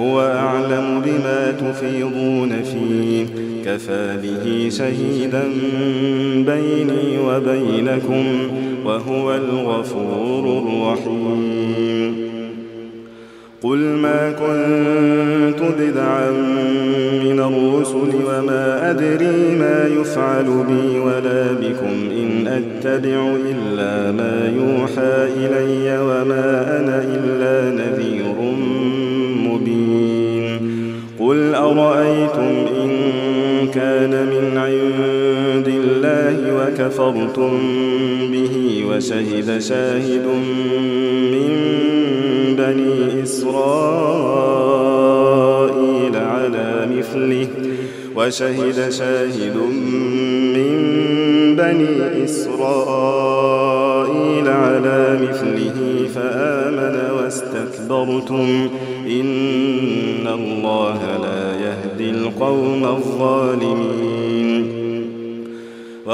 هو أعلم بما تفيضون فيه. كفى به شهيدا بيني وبينكم وهو الغفور الرحيم. قل ما كنت بدعا من الرسل وما أدري ما يفعل بي ولا بكم إن أتبع إلا ما يوحى إلي وما الله وكفرتم به وشهد شاهد من بني إسرائيل على مثله وشهد شاهد من بني إسرائيل على مثله فآمن واستكبرتم إن الله لا يهدي القوم الظالمين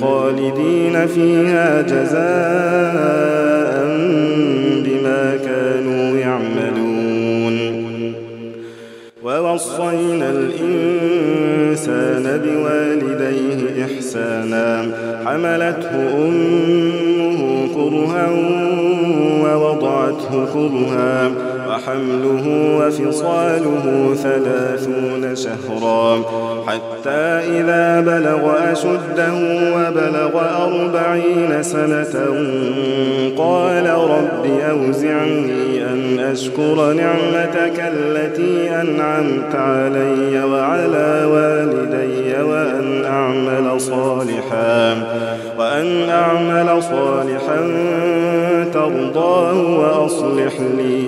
خالدين فيها جزاء بما كانوا يعملون. ووصينا الإنسان بوالديه إحسانا. حملته أمه كرها ووضعته كرها. وحمله وفصاله ثلاثون شهرا. حتى إذا بلغ أشده وبلغ أربعين سنة قال رب أوزعني أن أشكر نعمتك التي أنعمت علي وعلى والدي وأن أعمل صالحا وأن أعمل صالحا ترضاه وأصلح لي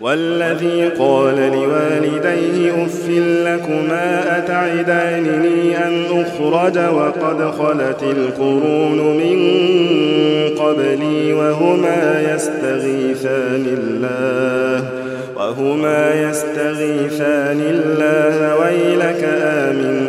والذي قال لوالديه أف لكما اتعدانني أن أخرج وقد خلت القرون من قبلي وهما يستغيثان الله وهما يستغيثان الله ويلك آمن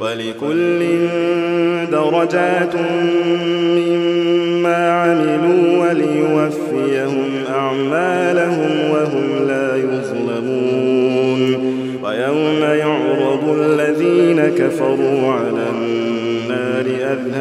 ولكل درجات مما عملوا وليوفيهم أعمالهم وهم لا يظلمون. ويوم يعرض الذين كفروا على النار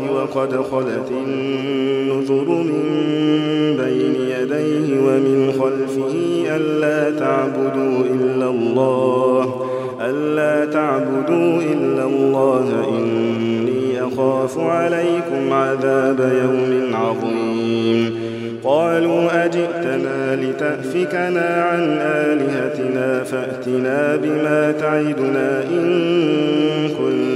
بالأحقاف وقد خلت النذر من بين يديه ومن خلفه ألا تعبدوا إلا الله ألا تعبدوا إلا الله إني أخاف عليكم عذاب يوم عظيم. قالوا أجئتنا لتأفكنا عن آلهتنا فأتنا بما تعدنا إن كنت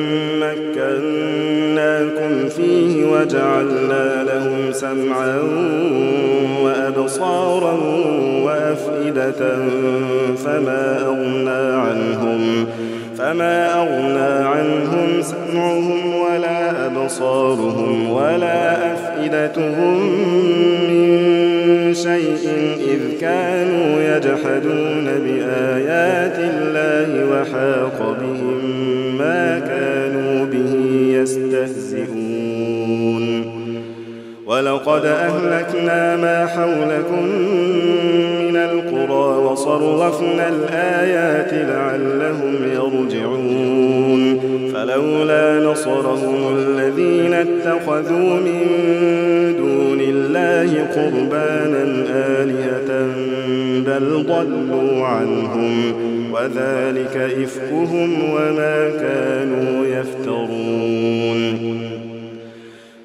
مكناكم فيه وجعلنا لهم سمعا وأبصارا وأفئدة فما أغنى عنهم فما أغنى عنهم سمعهم ولا أبصارهم ولا أفئدتهم من شيء إذ كانوا يجحدون بآيات الله وحاق بهم ولقد أهلكنا ما حولكم من القرى وصرفنا الآيات لعلهم يرجعون. فلولا نصرهم الذين اتخذوا من دون الله قربانا آلهة بل ضلوا عنهم وذلك إفكهم وما كانوا يفترون.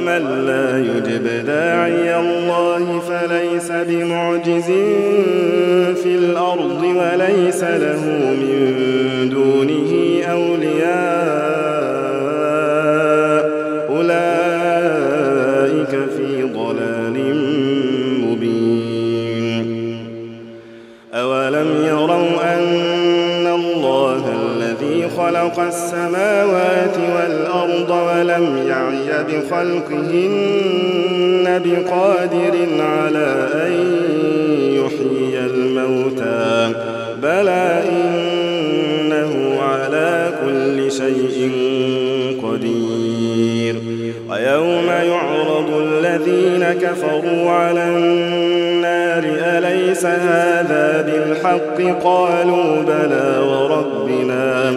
ومن لا يجب داعي الله فليس بمعجز في الأرض وليس له من دونه أولياء. خلق السماوات والأرض ولم يعي بخلقهن بقادر على أن يحيي الموتى. بلى إنه على كل شيء قدير. ويوم يعرض الذين كفروا على النار أليس هذا بالحق؟ قالوا بلى وربنا.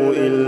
إلا